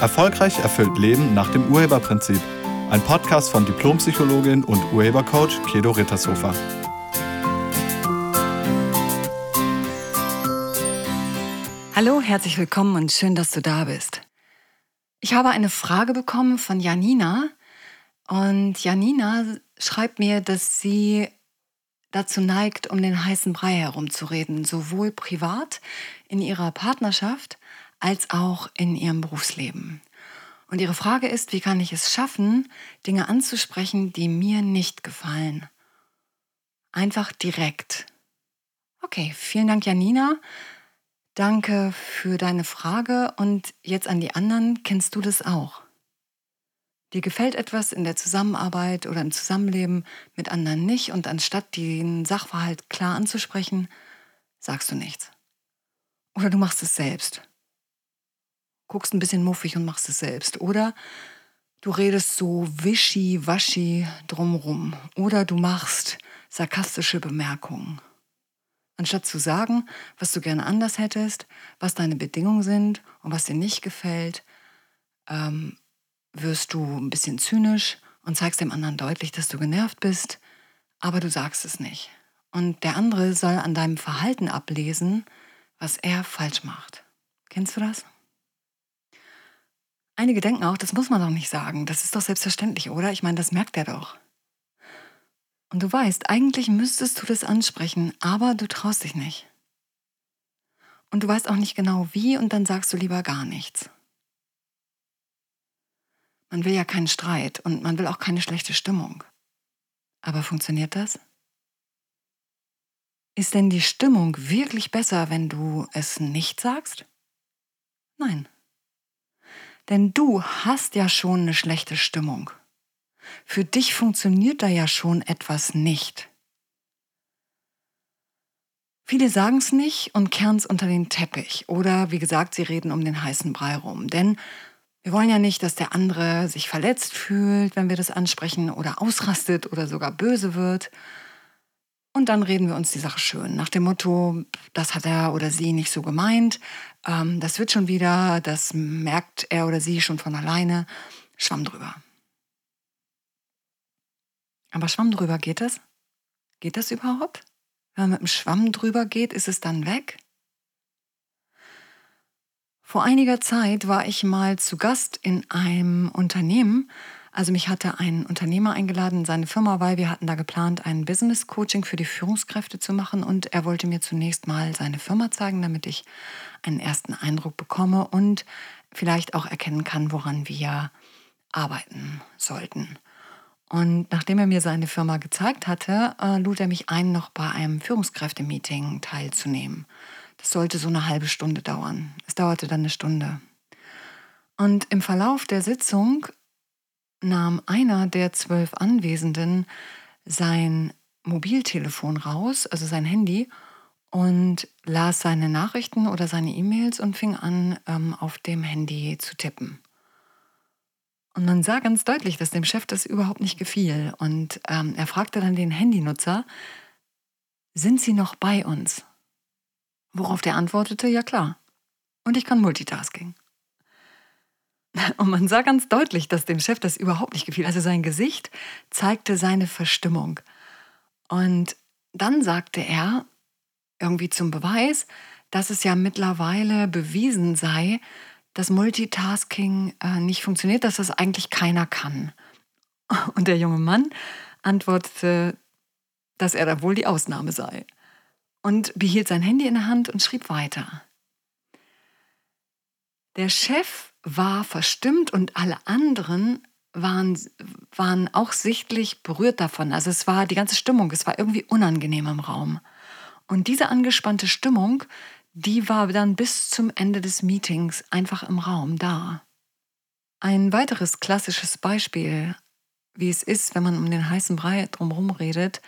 Erfolgreich erfüllt Leben nach dem Urheberprinzip. Ein Podcast von Diplompsychologin und Urhebercoach Kedo Rittershofer. Hallo, herzlich willkommen und schön, dass du da bist. Ich habe eine Frage bekommen von Janina und Janina schreibt mir, dass sie dazu neigt, um den heißen Brei herumzureden, sowohl privat in ihrer Partnerschaft als auch in ihrem Berufsleben. Und ihre Frage ist, wie kann ich es schaffen, Dinge anzusprechen, die mir nicht gefallen? Einfach direkt. Okay, vielen Dank, Janina. Danke für deine Frage und jetzt an die anderen, kennst du das auch? Dir gefällt etwas in der Zusammenarbeit oder im Zusammenleben mit anderen nicht und anstatt den Sachverhalt klar anzusprechen, sagst du nichts. Oder du machst es selbst guckst ein bisschen muffig und machst es selbst. Oder du redest so wischi-waschi drumrum. Oder du machst sarkastische Bemerkungen. Anstatt zu sagen, was du gerne anders hättest, was deine Bedingungen sind und was dir nicht gefällt, ähm, wirst du ein bisschen zynisch und zeigst dem anderen deutlich, dass du genervt bist, aber du sagst es nicht. Und der andere soll an deinem Verhalten ablesen, was er falsch macht. Kennst du das? Einige denken auch, das muss man doch nicht sagen. Das ist doch selbstverständlich, oder? Ich meine, das merkt er doch. Und du weißt, eigentlich müsstest du das ansprechen, aber du traust dich nicht. Und du weißt auch nicht genau wie und dann sagst du lieber gar nichts. Man will ja keinen Streit und man will auch keine schlechte Stimmung. Aber funktioniert das? Ist denn die Stimmung wirklich besser, wenn du es nicht sagst? Nein. Denn du hast ja schon eine schlechte Stimmung. Für dich funktioniert da ja schon etwas nicht. Viele sagen es nicht und kehren es unter den Teppich. Oder wie gesagt, sie reden um den heißen Brei rum. Denn wir wollen ja nicht, dass der andere sich verletzt fühlt, wenn wir das ansprechen oder ausrastet oder sogar böse wird. Und dann reden wir uns die Sache schön. Nach dem Motto, das hat er oder sie nicht so gemeint, ähm, das wird schon wieder, das merkt er oder sie schon von alleine. Schwamm drüber. Aber Schwamm drüber geht das? Geht das überhaupt? Wenn man mit dem Schwamm drüber geht, ist es dann weg? Vor einiger Zeit war ich mal zu Gast in einem Unternehmen, also mich hatte ein Unternehmer eingeladen in seine Firma, weil wir hatten da geplant, ein Business Coaching für die Führungskräfte zu machen und er wollte mir zunächst mal seine Firma zeigen, damit ich einen ersten Eindruck bekomme und vielleicht auch erkennen kann, woran wir arbeiten sollten. Und nachdem er mir seine Firma gezeigt hatte, äh, lud er mich ein, noch bei einem Führungskräftemeeting teilzunehmen. Das sollte so eine halbe Stunde dauern. Es dauerte dann eine Stunde. Und im Verlauf der Sitzung nahm einer der zwölf Anwesenden sein Mobiltelefon raus, also sein Handy, und las seine Nachrichten oder seine E-Mails und fing an, ähm, auf dem Handy zu tippen. Und man sah ganz deutlich, dass dem Chef das überhaupt nicht gefiel. Und ähm, er fragte dann den Handynutzer, sind Sie noch bei uns? Worauf der antwortete, ja klar. Und ich kann Multitasking. Und man sah ganz deutlich, dass dem Chef das überhaupt nicht gefiel. Also sein Gesicht zeigte seine Verstimmung. Und dann sagte er irgendwie zum Beweis, dass es ja mittlerweile bewiesen sei, dass Multitasking äh, nicht funktioniert, dass das eigentlich keiner kann. Und der junge Mann antwortete, dass er da wohl die Ausnahme sei und behielt sein Handy in der Hand und schrieb weiter. Der Chef war verstimmt und alle anderen waren, waren auch sichtlich berührt davon. Also es war die ganze Stimmung, es war irgendwie unangenehm im Raum. Und diese angespannte Stimmung, die war dann bis zum Ende des Meetings einfach im Raum da. Ein weiteres klassisches Beispiel, wie es ist, wenn man um den heißen Brei drumherum redet,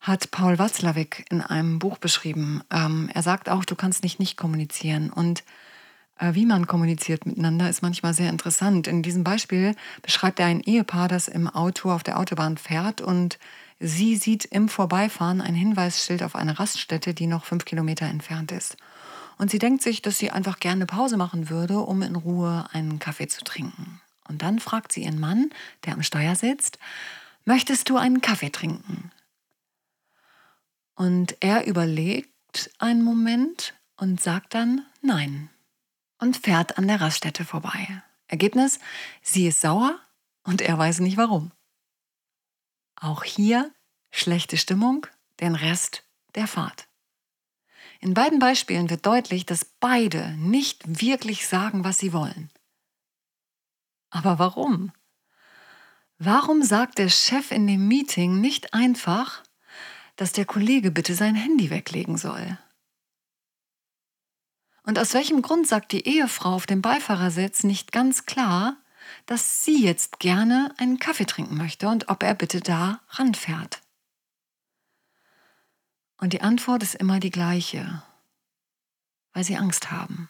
hat Paul Watzlawick in einem Buch beschrieben. Ähm, er sagt auch, du kannst nicht nicht kommunizieren. Und wie man kommuniziert miteinander, ist manchmal sehr interessant. In diesem Beispiel beschreibt er ein Ehepaar, das im Auto auf der Autobahn fährt und sie sieht im Vorbeifahren ein Hinweisschild auf eine Raststätte, die noch fünf Kilometer entfernt ist. Und sie denkt sich, dass sie einfach gerne Pause machen würde, um in Ruhe einen Kaffee zu trinken. Und dann fragt sie ihren Mann, der am Steuer sitzt, möchtest du einen Kaffee trinken? Und er überlegt einen Moment und sagt dann nein und fährt an der Raststätte vorbei. Ergebnis, sie ist sauer und er weiß nicht warum. Auch hier schlechte Stimmung, den Rest der Fahrt. In beiden Beispielen wird deutlich, dass beide nicht wirklich sagen, was sie wollen. Aber warum? Warum sagt der Chef in dem Meeting nicht einfach, dass der Kollege bitte sein Handy weglegen soll? Und aus welchem Grund sagt die Ehefrau auf dem Beifahrersitz nicht ganz klar, dass sie jetzt gerne einen Kaffee trinken möchte und ob er bitte da ranfährt? Und die Antwort ist immer die gleiche, weil sie Angst haben.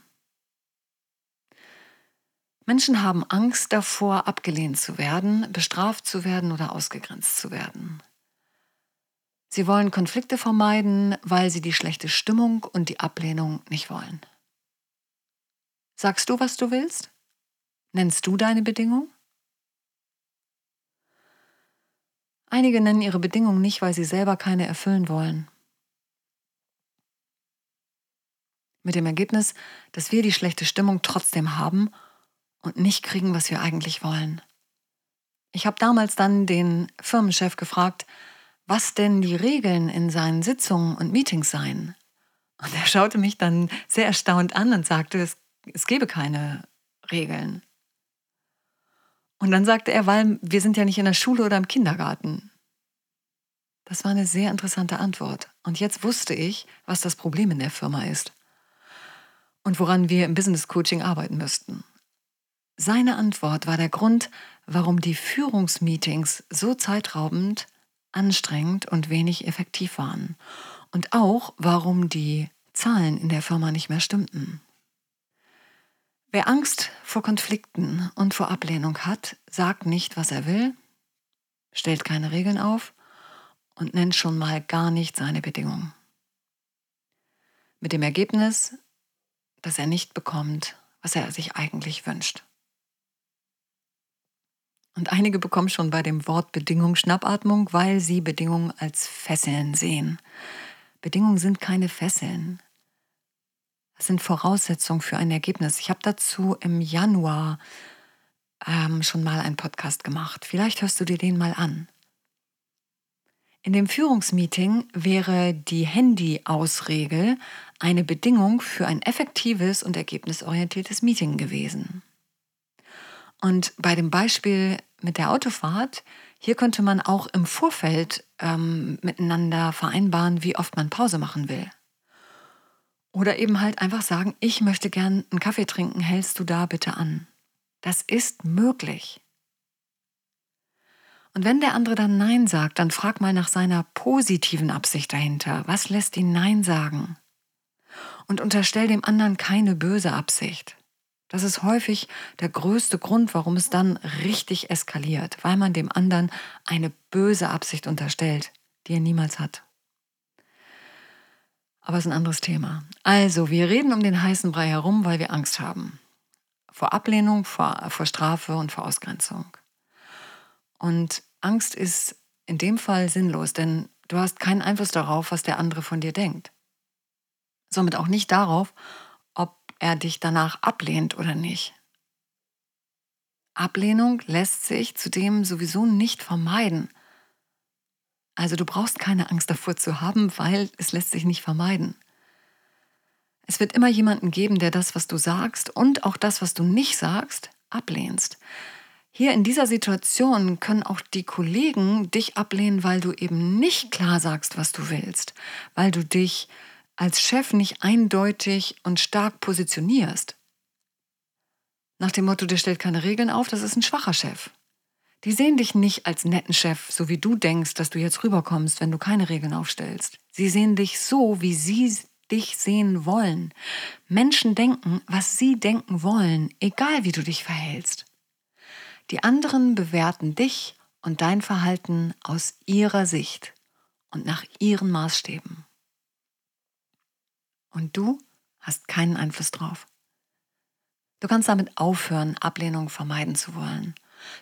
Menschen haben Angst davor, abgelehnt zu werden, bestraft zu werden oder ausgegrenzt zu werden. Sie wollen Konflikte vermeiden, weil sie die schlechte Stimmung und die Ablehnung nicht wollen. Sagst du, was du willst? Nennst du deine Bedingung? Einige nennen ihre Bedingungen nicht, weil sie selber keine erfüllen wollen. Mit dem Ergebnis, dass wir die schlechte Stimmung trotzdem haben und nicht kriegen, was wir eigentlich wollen. Ich habe damals dann den Firmenchef gefragt, was denn die Regeln in seinen Sitzungen und Meetings seien. Und er schaute mich dann sehr erstaunt an und sagte, es, es gebe keine Regeln. Und dann sagte er, weil wir sind ja nicht in der Schule oder im Kindergarten. Das war eine sehr interessante Antwort. Und jetzt wusste ich, was das Problem in der Firma ist und woran wir im Business Coaching arbeiten müssten. Seine Antwort war der Grund, warum die Führungsmeetings so zeitraubend, anstrengend und wenig effektiv waren. Und auch, warum die Zahlen in der Firma nicht mehr stimmten. Wer Angst vor Konflikten und vor Ablehnung hat, sagt nicht, was er will, stellt keine Regeln auf und nennt schon mal gar nicht seine Bedingungen. Mit dem Ergebnis, dass er nicht bekommt, was er sich eigentlich wünscht. Und einige bekommen schon bei dem Wort Bedingung Schnappatmung, weil sie Bedingungen als Fesseln sehen. Bedingungen sind keine Fesseln. Sind Voraussetzungen für ein Ergebnis. Ich habe dazu im Januar ähm, schon mal einen Podcast gemacht. Vielleicht hörst du dir den mal an. In dem Führungsmeeting wäre die Handy-Ausregel eine Bedingung für ein effektives und ergebnisorientiertes Meeting gewesen. Und bei dem Beispiel mit der Autofahrt, hier könnte man auch im Vorfeld ähm, miteinander vereinbaren, wie oft man Pause machen will. Oder eben halt einfach sagen, ich möchte gern einen Kaffee trinken, hältst du da bitte an. Das ist möglich. Und wenn der andere dann Nein sagt, dann frag mal nach seiner positiven Absicht dahinter. Was lässt ihn Nein sagen? Und unterstell dem anderen keine böse Absicht. Das ist häufig der größte Grund, warum es dann richtig eskaliert, weil man dem anderen eine böse Absicht unterstellt, die er niemals hat. Aber es ist ein anderes Thema. Also, wir reden um den heißen Brei herum, weil wir Angst haben. Vor Ablehnung, vor, vor Strafe und vor Ausgrenzung. Und Angst ist in dem Fall sinnlos, denn du hast keinen Einfluss darauf, was der andere von dir denkt. Somit auch nicht darauf, er dich danach ablehnt oder nicht. Ablehnung lässt sich zudem sowieso nicht vermeiden. Also du brauchst keine Angst davor zu haben, weil es lässt sich nicht vermeiden. Es wird immer jemanden geben, der das, was du sagst und auch das, was du nicht sagst, ablehnst. Hier in dieser Situation können auch die Kollegen dich ablehnen, weil du eben nicht klar sagst, was du willst, weil du dich als Chef nicht eindeutig und stark positionierst. Nach dem Motto, der stellt keine Regeln auf, das ist ein schwacher Chef. Die sehen dich nicht als netten Chef, so wie du denkst, dass du jetzt rüberkommst, wenn du keine Regeln aufstellst. Sie sehen dich so, wie sie dich sehen wollen. Menschen denken, was sie denken wollen, egal wie du dich verhältst. Die anderen bewerten dich und dein Verhalten aus ihrer Sicht und nach ihren Maßstäben. Und du hast keinen Einfluss drauf. Du kannst damit aufhören, Ablehnung vermeiden zu wollen.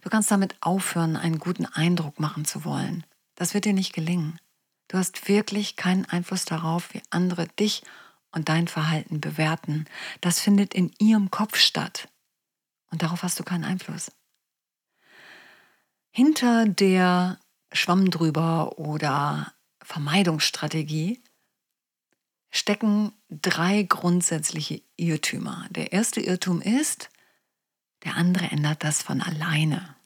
Du kannst damit aufhören, einen guten Eindruck machen zu wollen. Das wird dir nicht gelingen. Du hast wirklich keinen Einfluss darauf, wie andere dich und dein Verhalten bewerten. Das findet in ihrem Kopf statt. Und darauf hast du keinen Einfluss. Hinter der Schwamm drüber oder Vermeidungsstrategie stecken drei grundsätzliche Irrtümer. Der erste Irrtum ist, der andere ändert das von alleine.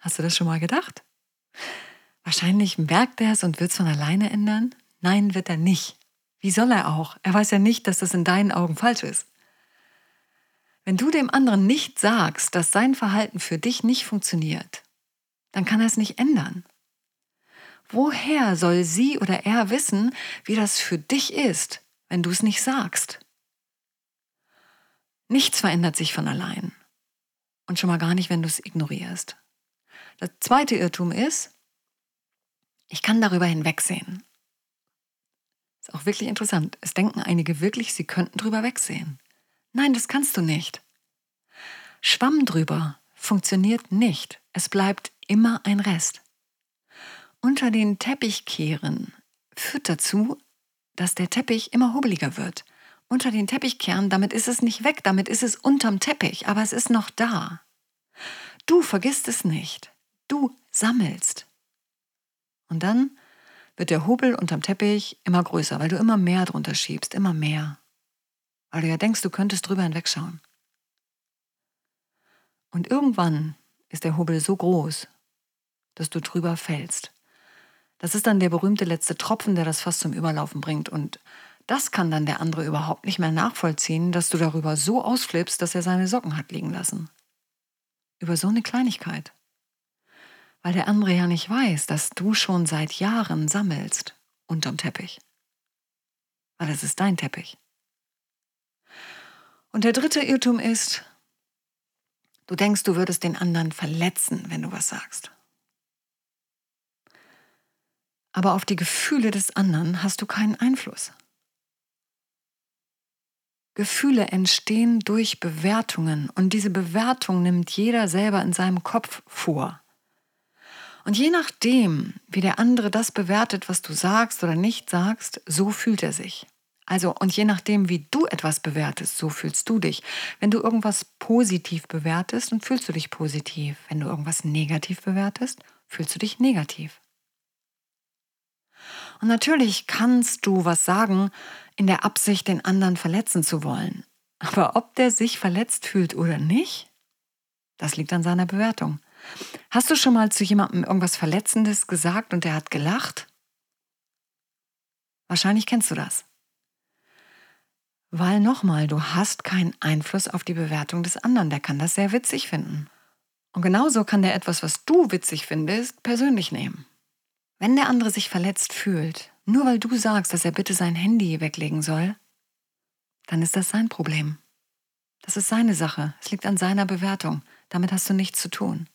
Hast du das schon mal gedacht? Wahrscheinlich merkt er es und wird es von alleine ändern? Nein, wird er nicht. Wie soll er auch? Er weiß ja nicht, dass das in deinen Augen falsch ist. Wenn du dem anderen nicht sagst, dass sein Verhalten für dich nicht funktioniert, dann kann er es nicht ändern. Woher soll sie oder er wissen, wie das für dich ist, wenn du es nicht sagst? Nichts verändert sich von allein. Und schon mal gar nicht, wenn du es ignorierst. Der zweite Irrtum ist, ich kann darüber hinwegsehen. Ist auch wirklich interessant. Es denken einige wirklich, sie könnten drüber wegsehen. Nein, das kannst du nicht. Schwamm drüber funktioniert nicht. Es bleibt immer ein Rest. Unter den Teppichkehren führt dazu, dass der Teppich immer hubbeliger wird. Unter den Teppichkehren, damit ist es nicht weg, damit ist es unterm Teppich, aber es ist noch da. Du vergisst es nicht. Du sammelst. Und dann wird der Hubel unterm Teppich immer größer, weil du immer mehr drunter schiebst, immer mehr. Weil du ja denkst, du könntest drüber hinwegschauen. Und irgendwann ist der Hubel so groß, dass du drüber fällst. Das ist dann der berühmte letzte Tropfen, der das Fass zum Überlaufen bringt. Und das kann dann der andere überhaupt nicht mehr nachvollziehen, dass du darüber so ausflippst, dass er seine Socken hat liegen lassen. Über so eine Kleinigkeit. Weil der andere ja nicht weiß, dass du schon seit Jahren sammelst unterm Teppich. Weil es ist dein Teppich. Und der dritte Irrtum ist, du denkst, du würdest den anderen verletzen, wenn du was sagst. aber auf die Gefühle des anderen hast du keinen Einfluss. Gefühle entstehen durch Bewertungen und diese Bewertung nimmt jeder selber in seinem Kopf vor. Und je nachdem, wie der andere das bewertet, was du sagst oder nicht sagst, so fühlt er sich. Also, und je nachdem, wie du etwas bewertest, so fühlst du dich. Wenn du irgendwas positiv bewertest, dann fühlst du dich positiv. Wenn du irgendwas negativ bewertest, fühlst du dich negativ. Und natürlich kannst du was sagen in der Absicht, den anderen verletzen zu wollen. Aber ob der sich verletzt fühlt oder nicht, das liegt an seiner Bewertung. Hast du schon mal zu jemandem irgendwas Verletzendes gesagt und der hat gelacht? Wahrscheinlich kennst du das. Weil nochmal, du hast keinen Einfluss auf die Bewertung des anderen. Der kann das sehr witzig finden. Und genauso kann der etwas, was du witzig findest, persönlich nehmen. Wenn der andere sich verletzt fühlt, nur weil du sagst, dass er bitte sein Handy weglegen soll, dann ist das sein Problem. Das ist seine Sache. Es liegt an seiner Bewertung. Damit hast du nichts zu tun.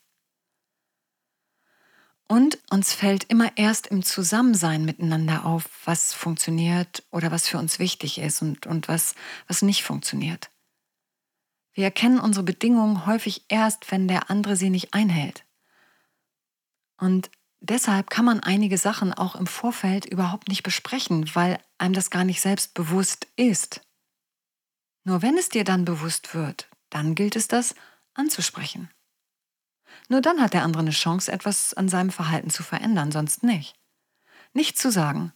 Und uns fällt immer erst im Zusammensein miteinander auf, was funktioniert oder was für uns wichtig ist und, und was, was nicht funktioniert. Wir erkennen unsere Bedingungen häufig erst, wenn der andere sie nicht einhält. Und deshalb kann man einige Sachen auch im Vorfeld überhaupt nicht besprechen, weil einem das gar nicht selbst bewusst ist. Nur wenn es dir dann bewusst wird, dann gilt es das anzusprechen. Nur dann hat der andere eine Chance, etwas an seinem Verhalten zu verändern, sonst nicht. Nicht zu sagen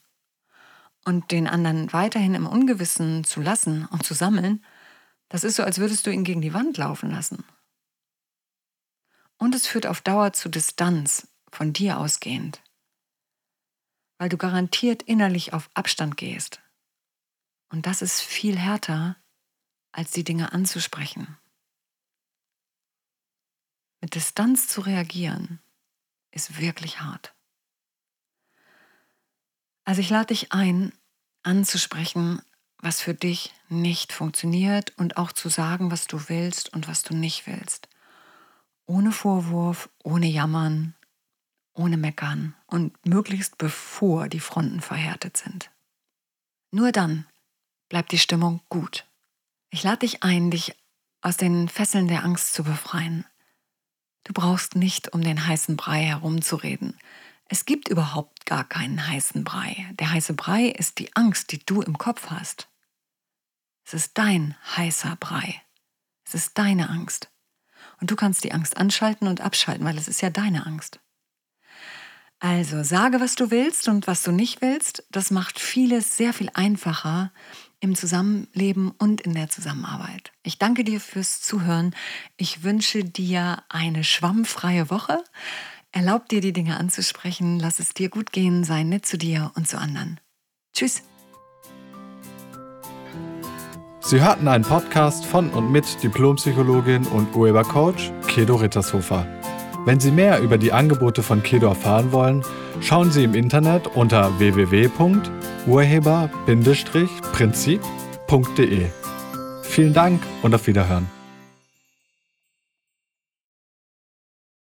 und den anderen weiterhin im Ungewissen zu lassen und zu sammeln, das ist so, als würdest du ihn gegen die Wand laufen lassen. Und es führt auf Dauer zu Distanz, von dir ausgehend, weil du garantiert innerlich auf Abstand gehst. Und das ist viel härter, als die Dinge anzusprechen. Mit Distanz zu reagieren, ist wirklich hart. Also ich lade dich ein, anzusprechen, was für dich nicht funktioniert und auch zu sagen, was du willst und was du nicht willst. Ohne Vorwurf, ohne Jammern, ohne Meckern und möglichst bevor die Fronten verhärtet sind. Nur dann bleibt die Stimmung gut. Ich lade dich ein, dich aus den Fesseln der Angst zu befreien. Du brauchst nicht um den heißen Brei herumzureden. Es gibt überhaupt gar keinen heißen Brei. Der heiße Brei ist die Angst, die du im Kopf hast. Es ist dein heißer Brei. Es ist deine Angst. Und du kannst die Angst anschalten und abschalten, weil es ist ja deine Angst. Also sage, was du willst und was du nicht willst. Das macht vieles sehr viel einfacher im Zusammenleben und in der Zusammenarbeit. Ich danke dir fürs Zuhören. Ich wünsche dir eine schwammfreie Woche. Erlaub dir, die Dinge anzusprechen. Lass es dir gut gehen. Sei nett zu dir und zu anderen. Tschüss. Sie hörten einen Podcast von und mit Diplompsychologin und Urhebercoach Kedo Rittershofer. Wenn Sie mehr über die Angebote von Kedo erfahren wollen, schauen Sie im Internet unter www.urheber-prinzip.de. Vielen Dank und auf Wiederhören.